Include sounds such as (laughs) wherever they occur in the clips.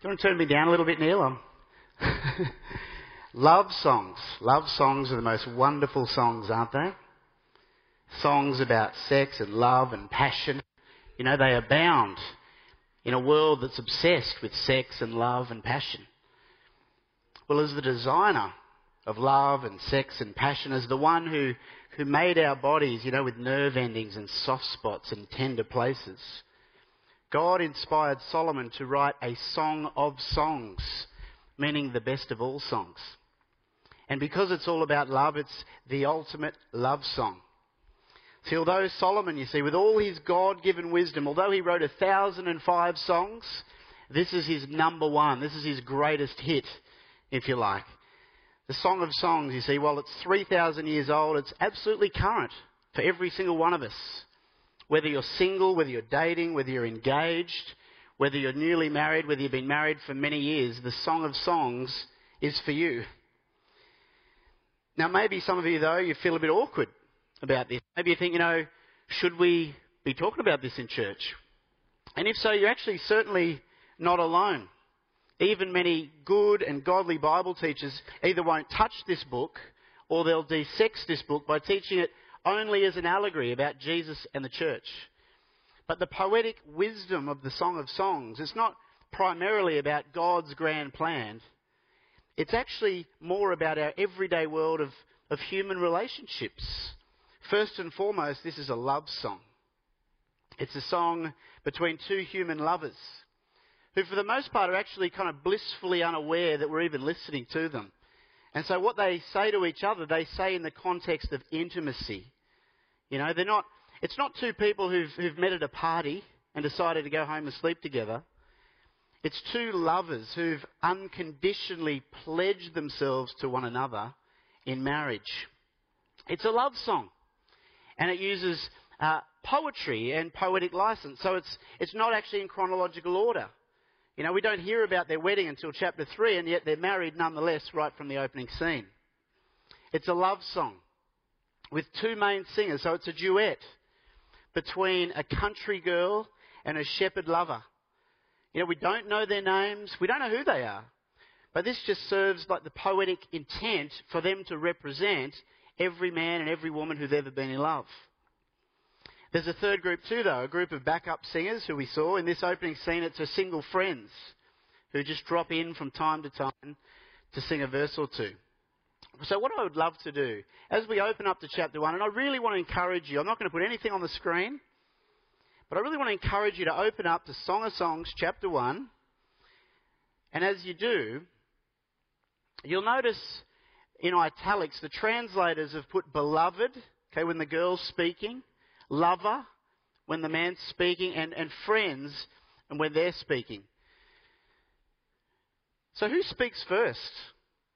Do you want to turn me down a little bit, Neil? (laughs) Love songs. Love songs are the most wonderful songs, aren't they? Songs about sex and love and passion. You know, they abound in a world that's obsessed with sex and love and passion. Well, as the designer of love and sex and passion, as the one who, who made our bodies, you know, with nerve endings and soft spots and tender places, God inspired Solomon to write a song of songs, meaning the best of all songs. And because it's all about love, it's the ultimate love song. See, although Solomon, you see, with all his God given wisdom, although he wrote a thousand and five songs, this is his number one. This is his greatest hit, if you like. The Song of Songs, you see, while it's 3,000 years old, it's absolutely current for every single one of us. Whether you're single, whether you're dating, whether you're engaged, whether you're newly married, whether you've been married for many years, the Song of Songs is for you. Now, maybe some of you, though, you feel a bit awkward about this. Maybe you think, you know, should we be talking about this in church? And if so, you're actually certainly not alone. Even many good and godly Bible teachers either won't touch this book or they'll de-sex this book by teaching it only as an allegory about Jesus and the church. But the poetic wisdom of the Song of Songs is not primarily about God's grand plan. It's actually more about our everyday world of, of human relationships. First and foremost, this is a love song. It's a song between two human lovers who, for the most part, are actually kind of blissfully unaware that we're even listening to them. And so, what they say to each other, they say in the context of intimacy. You know, they're not, it's not two people who've, who've met at a party and decided to go home and sleep together. It's two lovers who've unconditionally pledged themselves to one another in marriage. It's a love song. And it uses uh, poetry and poetic license. So it's, it's not actually in chronological order. You know, we don't hear about their wedding until chapter 3, and yet they're married nonetheless right from the opening scene. It's a love song with two main singers, so it's a duet between a country girl and a shepherd lover. You know, we don't know their names, we don't know who they are, but this just serves like the poetic intent for them to represent every man and every woman who's ever been in love. There's a third group too, though, a group of backup singers who we saw. In this opening scene, it's a single friends who just drop in from time to time to sing a verse or two. So, what I would love to do, as we open up to chapter 1, and I really want to encourage you, I'm not going to put anything on the screen, but I really want to encourage you to open up to Song of Songs, chapter 1. And as you do, you'll notice in italics the translators have put beloved, okay, when the girl's speaking, lover when the man's speaking, and, and friends and when they're speaking. So, who speaks first?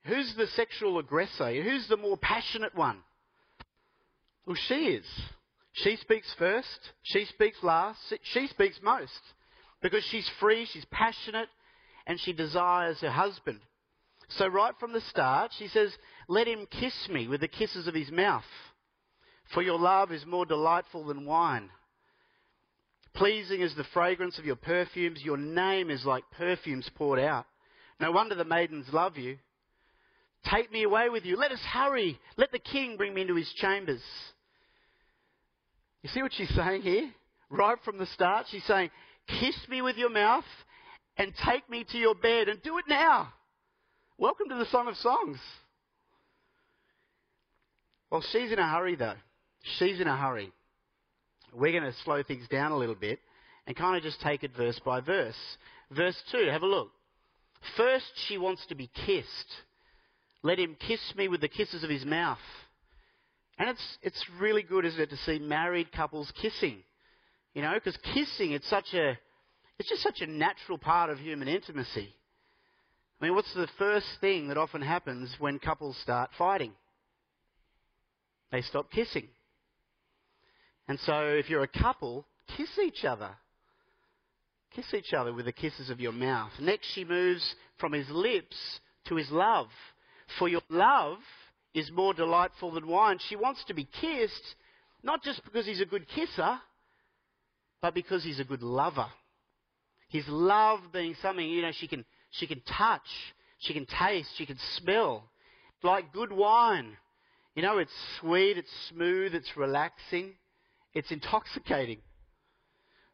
Who's the sexual aggressor? Who's the more passionate one? Well, she is. She speaks first, she speaks last, she speaks most. Because she's free, she's passionate, and she desires her husband. So, right from the start, she says, Let him kiss me with the kisses of his mouth, for your love is more delightful than wine. Pleasing is the fragrance of your perfumes, your name is like perfumes poured out. No wonder the maidens love you. Take me away with you. Let us hurry. Let the king bring me into his chambers. You see what she's saying here? Right from the start, she's saying, Kiss me with your mouth and take me to your bed and do it now. Welcome to the Song of Songs. Well, she's in a hurry though. She's in a hurry. We're going to slow things down a little bit and kind of just take it verse by verse. Verse 2, have a look. First, she wants to be kissed. Let him kiss me with the kisses of his mouth. And it's, it's really good, isn't it, to see married couples kissing. You know, because kissing, it's such a, it's just such a natural part of human intimacy. I mean, what's the first thing that often happens when couples start fighting? They stop kissing. And so if you're a couple, kiss each other. Kiss each other with the kisses of your mouth. Next, she moves from his lips to his love. For your love is more delightful than wine. She wants to be kissed, not just because he's a good kisser, but because he's a good lover. His love being something, you know, she can, she can touch, she can taste, she can smell. Like good wine. You know, it's sweet, it's smooth, it's relaxing, it's intoxicating.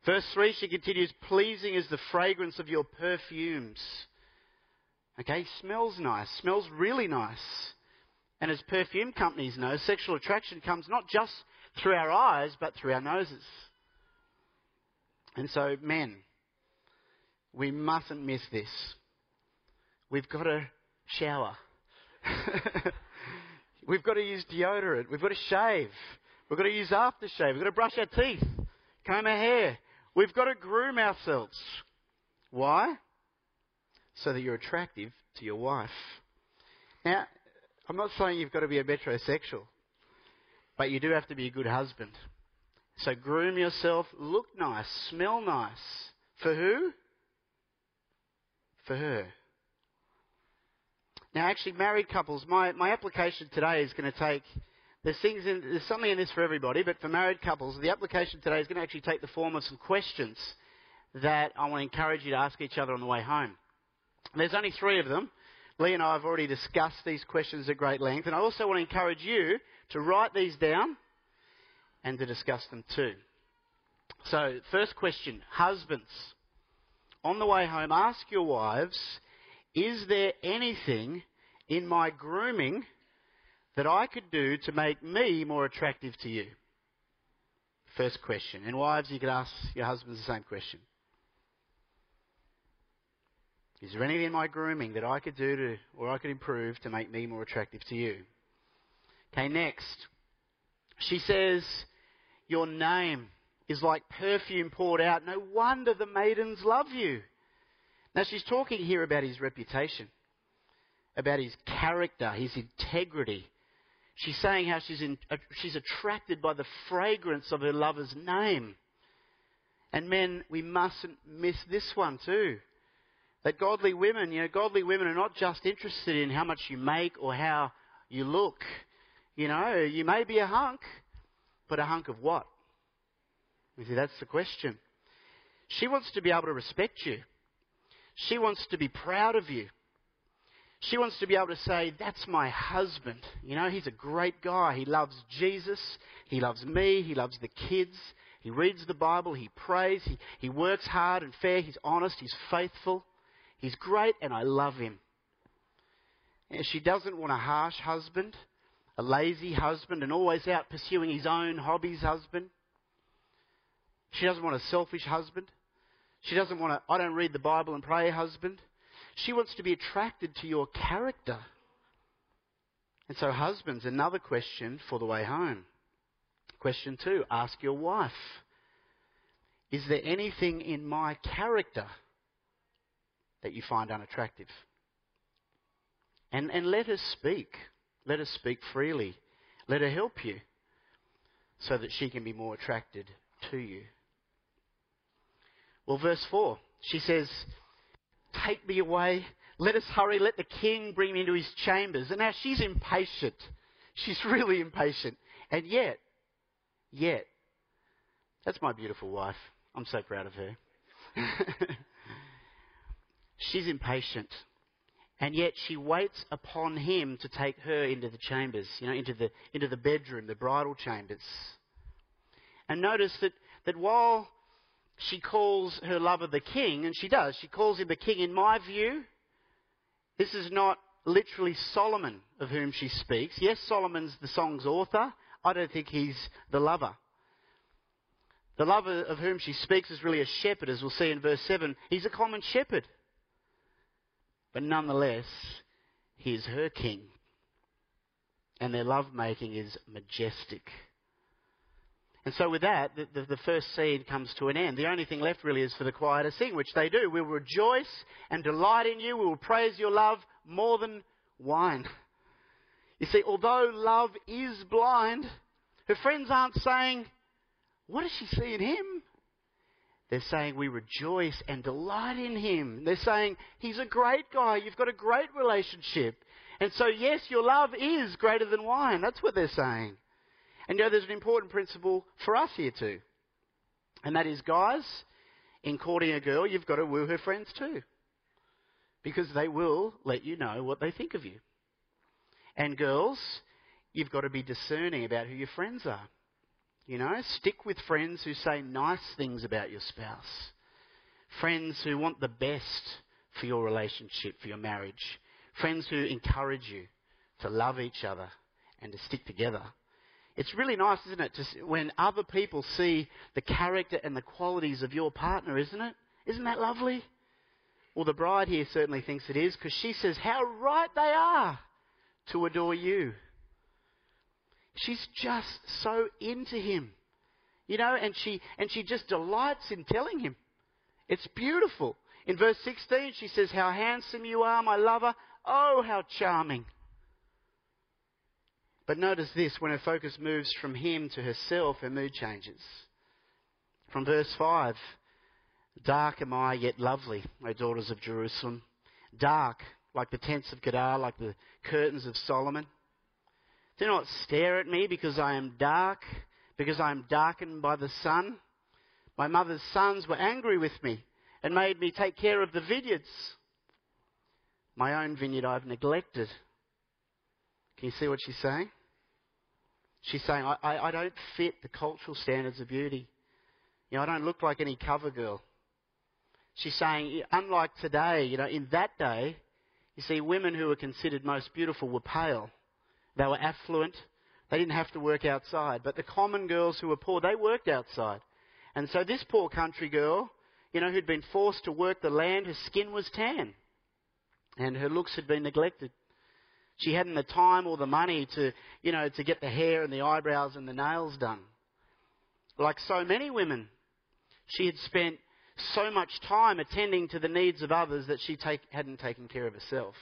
Verse 3, she continues, pleasing is the fragrance of your perfumes. Okay, smells nice, smells really nice. And as perfume companies know, sexual attraction comes not just through our eyes, but through our noses. And so, men, we mustn't miss this. We've got to shower. (laughs) We've got to use deodorant. We've got to shave. We've got to use aftershave. We've got to brush our teeth, comb our hair. We've got to groom ourselves. Why? So that you're attractive to your wife. Now, I'm not saying you've got to be a metrosexual, but you do have to be a good husband. So groom yourself, look nice, smell nice. For who? For her. Now, actually, married couples, my, my application today is going to take. There's things in, there's something in this for everybody, but for married couples, the application today is going to actually take the form of some questions that I want to encourage you to ask each other on the way home. There's only three of them. Lee and I have already discussed these questions at great length, and I also want to encourage you to write these down and to discuss them too. So, first question Husbands, on the way home, ask your wives, is there anything in my grooming that I could do to make me more attractive to you? First question. And wives, you could ask your husbands the same question. Is there anything in my grooming that I could do to, or I could improve to make me more attractive to you? Okay, next. She says, Your name is like perfume poured out. No wonder the maidens love you. Now, she's talking here about his reputation, about his character, his integrity. She's saying how she's, in, uh, she's attracted by the fragrance of her lover's name. And men, we mustn't miss this one too. That godly women, you know, godly women are not just interested in how much you make or how you look. You know, you may be a hunk, but a hunk of what? You see, that's the question. She wants to be able to respect you. She wants to be proud of you. She wants to be able to say, That's my husband. You know, he's a great guy. He loves Jesus. He loves me. He loves the kids. He reads the Bible. He prays. He, he works hard and fair. He's honest. He's faithful. He's great and I love him. And she doesn't want a harsh husband, a lazy husband, and always out pursuing his own hobbies husband. She doesn't want a selfish husband. She doesn't want a, I don't read the Bible and pray husband. She wants to be attracted to your character. And so, husbands, another question for the way home. Question two ask your wife Is there anything in my character that you find unattractive. And, and let her speak. Let her speak freely. Let her help you so that she can be more attracted to you. Well, verse 4, she says, Take me away. Let us hurry. Let the king bring me into his chambers. And now she's impatient. She's really impatient. And yet, yet, that's my beautiful wife. I'm so proud of her. (laughs) She's impatient. And yet she waits upon him to take her into the chambers, you know, into the, into the bedroom, the bridal chambers. And notice that, that while she calls her lover the king, and she does, she calls him the king, in my view, this is not literally Solomon of whom she speaks. Yes, Solomon's the song's author. I don't think he's the lover. The lover of whom she speaks is really a shepherd, as we'll see in verse 7. He's a common shepherd. But nonetheless, he is her king. And their lovemaking is majestic. And so, with that, the, the, the, first scene comes to an end. The only thing left really is for the choir to sing, which they do. We will rejoice and delight in you. We will praise your love more than wine. You see, although love is blind, her friends aren't saying, What does she see in him? They're saying we rejoice and delight in him. They're saying he's a great guy. You've got a great relationship. And so, yes, your love is greater than wine. That's what they're saying. And you know, there's an important principle for us here too. And that is, guys, in courting a girl, you've got to woo her friends too. Because they will let you know what they think of you. And girls, you've got to be discerning about who your friends are. You know, stick with friends who say nice things about your spouse. Friends who want the best for your relationship, for your marriage. Friends who encourage you to love each other and to stick together. It's really nice, isn't it, to, when other people see the character and the qualities of your partner, isn't it? Isn't that lovely? Well, the bride here certainly thinks it is because she says how right they are to adore you. She's just so into him. You know, and she, and she just delights in telling him. It's beautiful. In verse 16, she says, How handsome you are, my lover. Oh, how charming. But notice this when her focus moves from him to herself, her mood changes. From verse 5 Dark am I, yet lovely, O daughters of Jerusalem. Dark, like the tents of Kedar, like the curtains of Solomon. Do not stare at me because I am dark, because I am darkened by the sun. My mother's sons were angry with me and made me take care of the vineyards. My own vineyard I've neglected. Can you see what she's saying? She's saying, I, I, I don't fit the cultural standards of beauty. You know, I don't look like any cover girl. She's saying, unlike today, you know, in that day, you see, women who were considered most beautiful were pale. They were affluent. They didn't have to work outside. But the common girls who were poor, they worked outside. And so this poor country girl, you know, who'd been forced to work the land, her skin was tan. And her looks had been neglected. She hadn't the time or the money to, you know, to get the hair and the eyebrows and the nails done. Like so many women, she had spent so much time attending to the needs of others that she take, hadn't taken care of herself.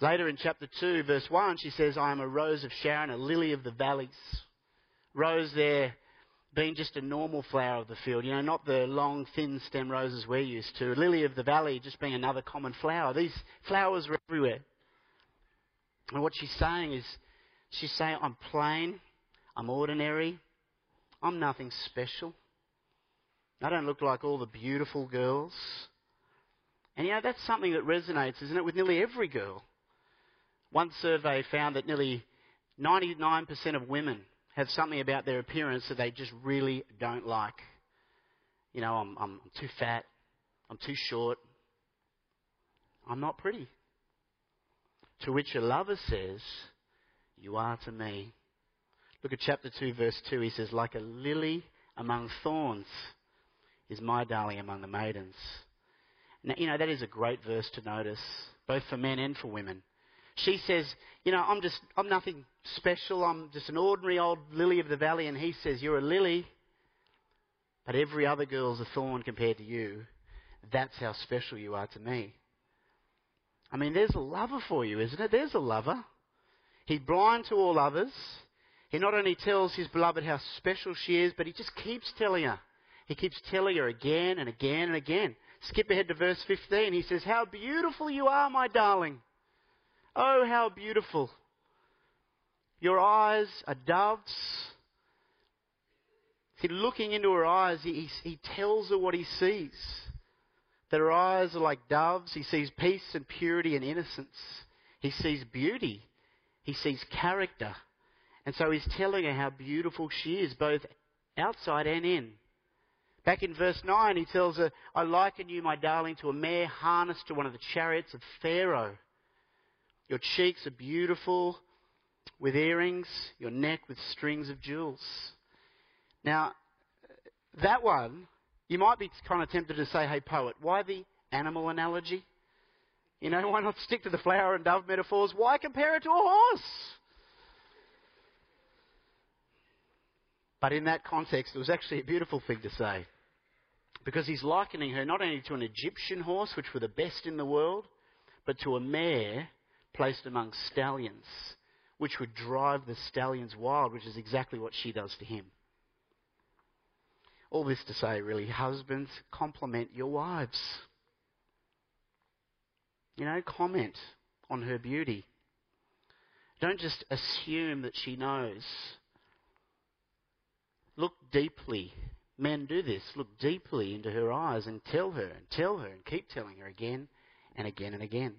Later in chapter 2, verse 1, she says, I am a rose of Sharon, a lily of the valleys. Rose there being just a normal flower of the field, you know, not the long, thin stem roses we're used to. Lily of the valley just being another common flower. These flowers are everywhere. And what she's saying is, she's saying, I'm plain, I'm ordinary, I'm nothing special. I don't look like all the beautiful girls. And you know, that's something that resonates, isn't it, with nearly every girl. One survey found that nearly 99% of women have something about their appearance that they just really don't like. You know, I'm, I'm too fat, I'm too short, I'm not pretty. To which a lover says, You are to me. Look at chapter 2, verse 2. He says, Like a lily among thorns is my darling among the maidens. Now, you know, that is a great verse to notice, both for men and for women. She says, You know, I'm just, I'm nothing special. I'm just an ordinary old lily of the valley. And he says, You're a lily, but every other girl's a thorn compared to you. That's how special you are to me. I mean, there's a lover for you, isn't it? There's a lover. He's blind to all others. He not only tells his beloved how special she is, but he just keeps telling her. He keeps telling her again and again and again. Skip ahead to verse 15. He says, How beautiful you are, my darling. Oh, how beautiful. Your eyes are doves. See, looking into her eyes, he, he tells her what he sees that her eyes are like doves. He sees peace and purity and innocence. He sees beauty. He sees character. And so he's telling her how beautiful she is, both outside and in. Back in verse 9, he tells her, I liken you, my darling, to a mare harnessed to one of the chariots of Pharaoh. Your cheeks are beautiful with earrings, your neck with strings of jewels. Now, that one you might be kind of tempted to say, hey, poet, why the animal analogy? You know, why not stick to the flower and dove metaphors? Why compare it to a horse? But in that context, it was actually a beautiful thing to say. Because he's likening her not only to an Egyptian horse, which were the best in the world, but to a mare placed among stallions, which would drive the stallions wild, which is exactly what she does to him. All this to say, really, husbands, compliment your wives. You know, comment on her beauty. Don't just assume that she knows. Look deeply men do this. Look deeply into her eyes and tell her and tell her and keep telling her again and again and again.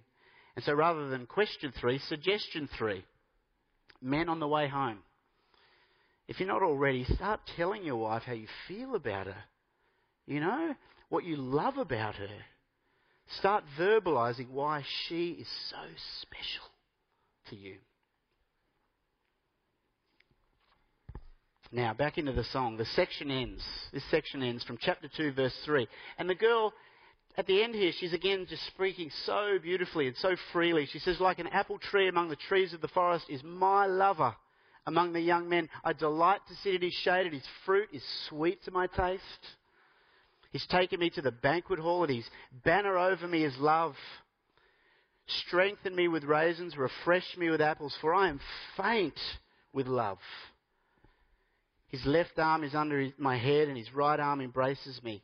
And so rather than question three, suggestion three. Men on the way home. If you're not already, start telling your wife how you feel about her. You know, what you love about her. Start verbalizing why she is so special to you. Now, back into the song. The section ends. This section ends from chapter 2, verse 3. And the girl, at the end here, she's again just speaking so beautifully and so freely. She says, Like an apple tree among the trees of the forest is my lover among the young men. I delight to sit in his shade, and his fruit is sweet to my taste. He's taken me to the banquet hall, and his banner over me is love. Strengthen me with raisins, refresh me with apples, for I am faint with love. His left arm is under my head, and his right arm embraces me.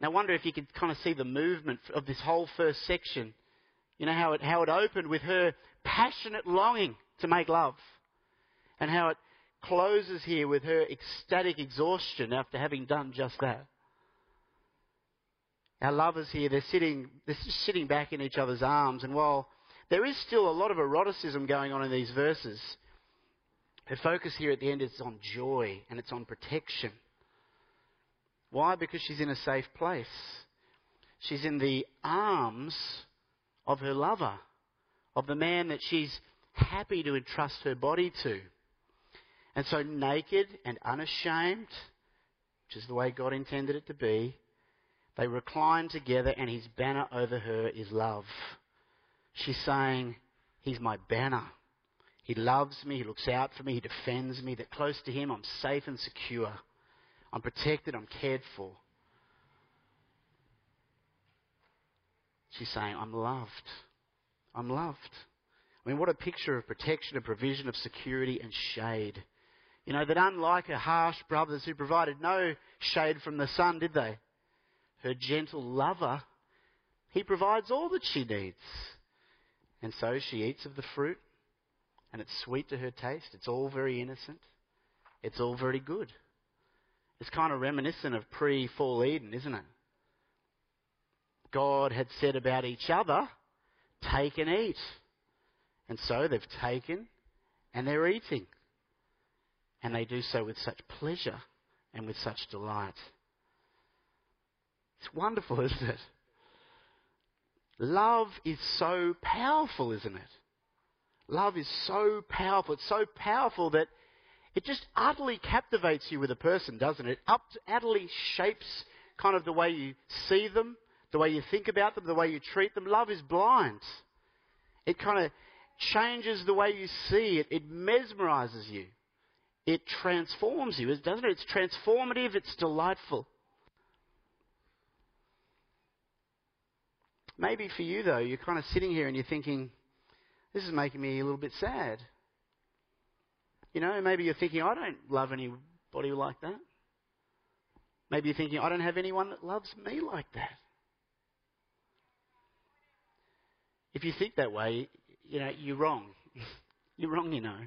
Now, I wonder if you could kind of see the movement of this whole first section. You know how it, how it opened with her passionate longing to make love and how it closes here with her ecstatic exhaustion after having done just that. Our lovers here, they're sitting, they're just sitting back in each other's arms, and while there is still a lot of eroticism going on in these verses, her focus here at the end is on joy and it's on protection. Why? Because she's in a safe place. She's in the arms of her lover, of the man that she's happy to entrust her body to. And so, naked and unashamed, which is the way God intended it to be, they recline together, and his banner over her is love. She's saying, He's my banner. He loves me, He looks out for me, He defends me, that close to Him I'm safe and secure. I'm protected, I'm cared for. She's saying, I'm loved. I'm loved. I mean, what a picture of protection, of provision, of security and shade. You know, that unlike her harsh brothers who provided no shade from the sun, did they? Her gentle lover, he provides all that she needs. And so she eats of the fruit, and it's sweet to her taste. It's all very innocent. It's all very good. It's kind of reminiscent of pre fall Eden, isn't it? God had said about each other, take and eat. And so they've taken and they're eating and they do so with such pleasure and with such delight. It's wonderful, (laughs) isn't it? Love is so powerful, isn't it? Love is so powerful. It's so powerful that it just utterly captivates you with a person, doesn't it? It utterly shapes kind of the way you see them, the way you think about them, the way you treat them. Love is blind. It kind of changes the way you see it. It mesmerizes you. It transforms you, doesn't it? It's transformative, it's delightful. Maybe for you, though, you're kind of sitting here and you're thinking, this is making me a little bit sad. You know, maybe you're thinking, I don't love anybody like that. Maybe you're thinking, I don't have anyone that loves me like that. If you think that way, you know, you're wrong. (laughs) you're wrong, you know.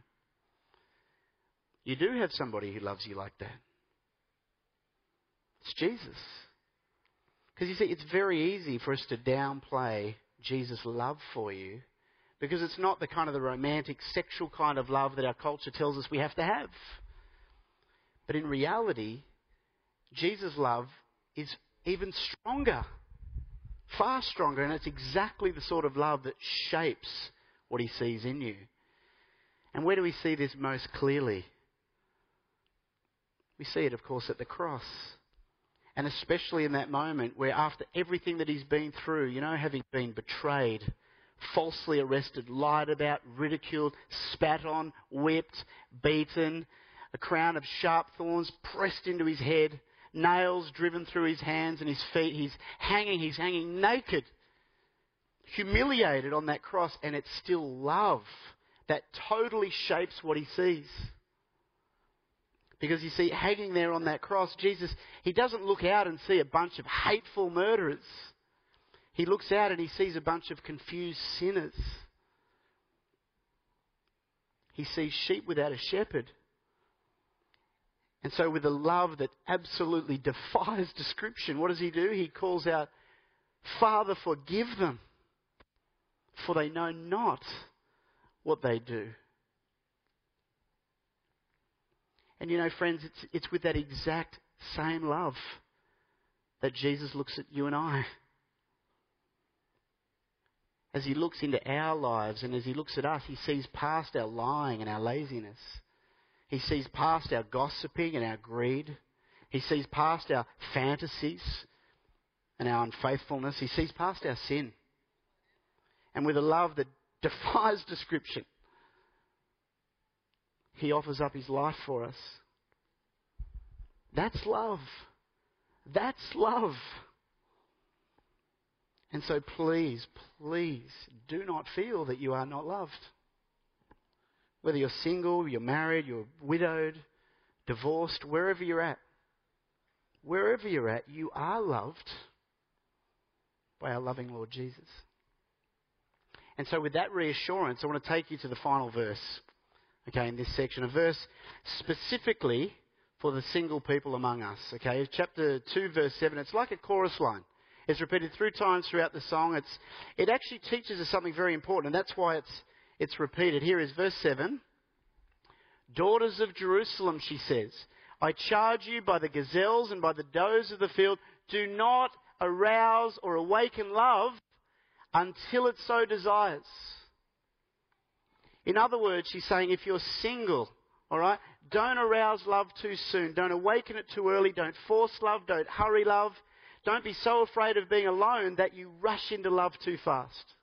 You do have somebody who loves you like that. It's Jesus. Because you see, it's very easy for us to downplay Jesus' love for you because it's not the kind of the romantic, sexual kind of love that our culture tells us we have to have. But in reality, Jesus' love is even stronger, far stronger, and it's exactly the sort of love that shapes what he sees in you. And where do we see this most clearly? We see it, of course, at the cross. And especially in that moment where, after everything that he's been through, you know, having been betrayed, falsely arrested, lied about, ridiculed, spat on, whipped, beaten, a crown of sharp thorns pressed into his head, nails driven through his hands and his feet. He's hanging, he's hanging naked, humiliated on that cross, and it's still love that totally shapes what he sees. Because you see, hanging there on that cross, Jesus, he doesn't look out and see a bunch of hateful murderers. He looks out and he sees a bunch of confused sinners. He sees sheep without a shepherd. And so, with a love that absolutely (laughs) defies description, what does he do? He calls out, Father, forgive them, for they know not what they do. And you know, friends, it's, it's with that exact same love that Jesus looks at you and I. As he looks into our lives and as he looks at us, he sees past our lying and our laziness. He sees past our gossiping and our greed. He sees past our fantasies and our unfaithfulness. He sees past our sin. And with a love that (laughs) defies description, he offers up his life for us. That's love. That's love. And so please, please do not feel that you are not loved. Whether you're single, you're married, you're widowed, divorced, wherever you're at, wherever you're at, you are loved by our loving Lord Jesus. And so, with that reassurance, I want to take you to the final verse, okay, in this section. A verse specifically for the single people among us, okay? Chapter 2, verse 7. It's like a chorus line. It's repeated three times throughout the song. It's, it actually teaches us something very important, and that's why it's, it's repeated. Here is verse 7. Daughters of Jerusalem, she says, I charge you by the gazelles and by the does of the field, do not arouse or awaken love until it so desires. In other words, she's saying if you're single, all right, don't arouse love too soon. Don't awaken it too early. Don't force love. Don't hurry love. Don't be so afraid of being alone that you rush into love too fast.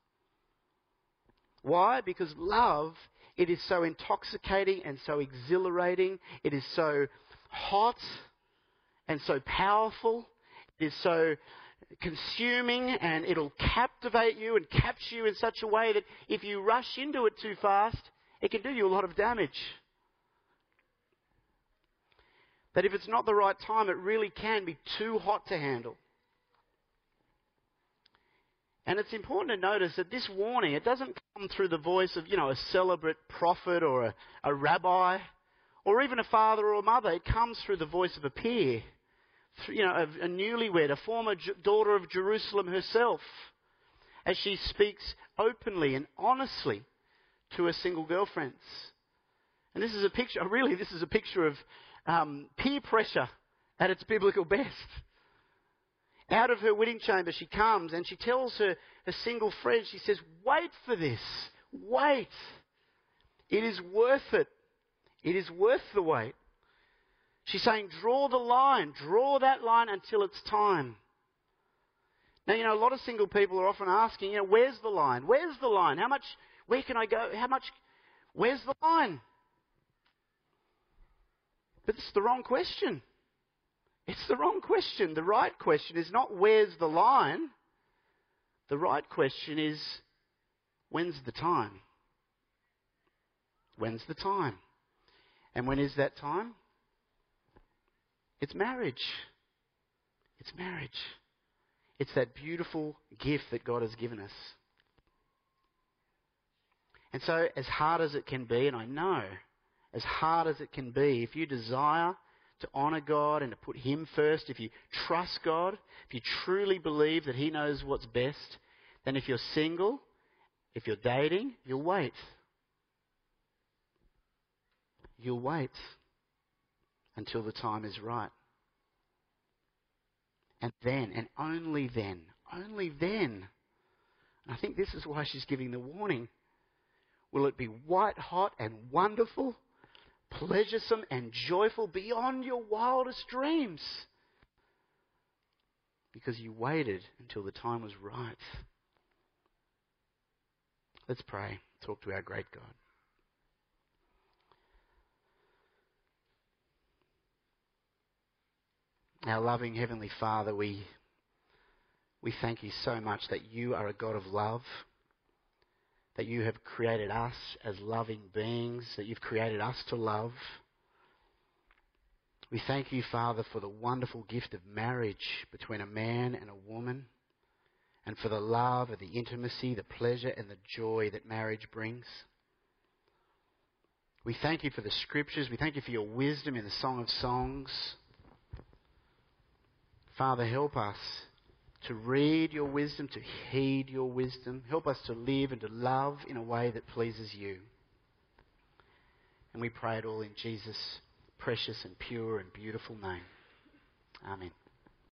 Why? Because love, it is so intoxicating and so exhilarating. It is so hot and so powerful. It is so consuming and it'll captivate you and capture you in such a way that if you rush into it too fast, it can do you a lot of damage. That if it's not the right time, it really can be too hot to handle. And it's important to notice that this warning, it doesn't come through the voice of, you know, a celebrate prophet or a, a rabbi or even a father or a mother. It comes through the voice of a peer, you know, a, a newlywed, a former daughter of Jerusalem herself, as she speaks openly and honestly to her single girlfriends. And this is a picture, (laughs) really, this is a picture of um, peer pressure at its biblical best. Out of her wedding chamber, she comes and she tells her, her single friend, she says, Wait for this. Wait. It is worth it. It is worth the wait. She's saying, Draw the line. Draw that line until it's time. Now, you know, a lot of single people are often asking, you know, where's the line? Where's the line? How much, where can I go? How much, where's the line? But it's the wrong question. It's the wrong question. The right question is not where's the line. The right question is when's the time? When's the time? And when is that time? It's marriage. It's marriage. It's that beautiful gift that God has given us. And so, as hard as it can be, and I know as hard as it can be, if you desire to honour God and to put Him first, if you trust God, if you truly believe that He knows what's best, then if you're single, if you're dating, you'll wait. You'll wait until the time is right. And then, and only then, only then, and I think this is why she's giving the warning, will it be white hot and wonderful pleasuresome and joyful beyond your wildest dreams. Because you waited until the time was right. Let's pray. Talk to our great God. Our loving Heavenly Father, we, we thank you so much that you are a God of love that you have created us as loving beings, that you've created us to love. We thank you, Father, for the wonderful gift of marriage between a man and a woman, and for the love and the intimacy, the pleasure and the joy that marriage brings. We thank you for the scriptures. We thank you for your wisdom in the Song of Songs. Father, help us to read your wisdom, to heed your wisdom. Help us to live and to love in a way that pleases you. And we pray it all in Jesus' precious and pure and beautiful name. Amen.